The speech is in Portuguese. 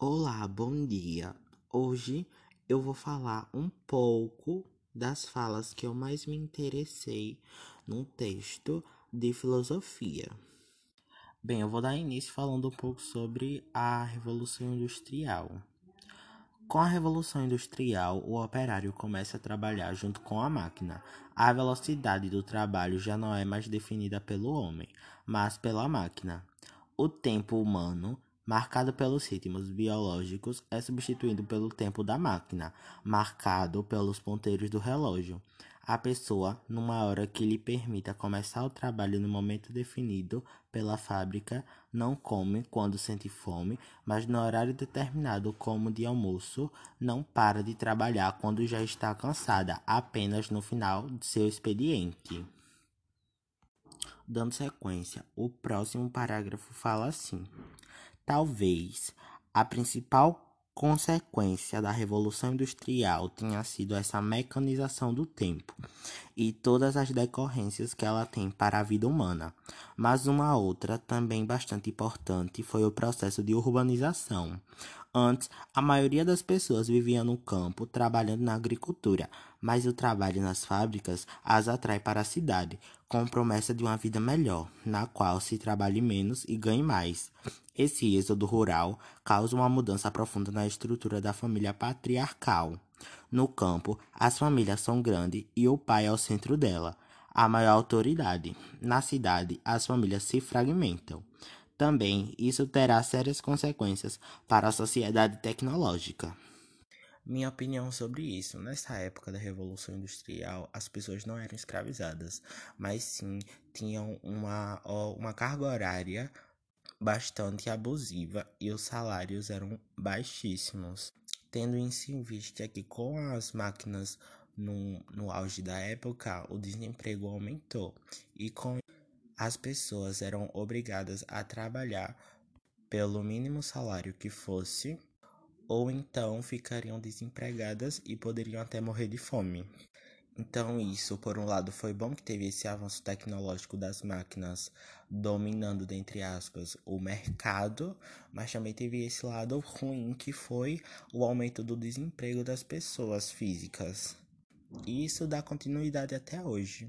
Olá, bom dia. Hoje eu vou falar um pouco das falas que eu mais me interessei num texto de filosofia. Bem, eu vou dar início falando um pouco sobre a Revolução Industrial. Com a Revolução Industrial, o operário começa a trabalhar junto com a máquina. A velocidade do trabalho já não é mais definida pelo homem, mas pela máquina. O tempo humano marcado pelos ritmos biológicos, é substituído pelo tempo da máquina, marcado pelos ponteiros do relógio. A pessoa, numa hora que lhe permita começar o trabalho no momento definido pela fábrica, não come quando sente fome, mas no horário determinado, como de almoço, não para de trabalhar quando já está cansada, apenas no final de seu expediente. Dando sequência, o próximo parágrafo fala assim. Talvez a principal consequência da Revolução Industrial tenha sido essa mecanização do tempo e todas as decorrências que ela tem para a vida humana. Mas uma outra, também bastante importante, foi o processo de urbanização. Antes, a maioria das pessoas vivia no campo, trabalhando na agricultura, mas o trabalho nas fábricas as atrai para a cidade, com promessa de uma vida melhor, na qual se trabalhe menos e ganhe mais. Esse êxodo rural causa uma mudança profunda na estrutura da família patriarcal. No campo, as famílias são grandes e o pai é o centro dela, a maior autoridade. Na cidade, as famílias se fragmentam. Também isso terá sérias consequências para a sociedade tecnológica. Minha opinião sobre isso. Nessa época da Revolução Industrial, as pessoas não eram escravizadas, mas sim tinham uma, uma carga horária bastante abusiva e os salários eram baixíssimos. Tendo em vista que com as máquinas no, no auge da época, o desemprego aumentou e com as pessoas eram obrigadas a trabalhar pelo mínimo salário que fosse, ou então ficariam desempregadas e poderiam até morrer de fome. Então, isso, por um lado, foi bom que teve esse avanço tecnológico das máquinas dominando, dentre aspas, o mercado, mas também teve esse lado ruim que foi o aumento do desemprego das pessoas físicas. E isso dá continuidade até hoje.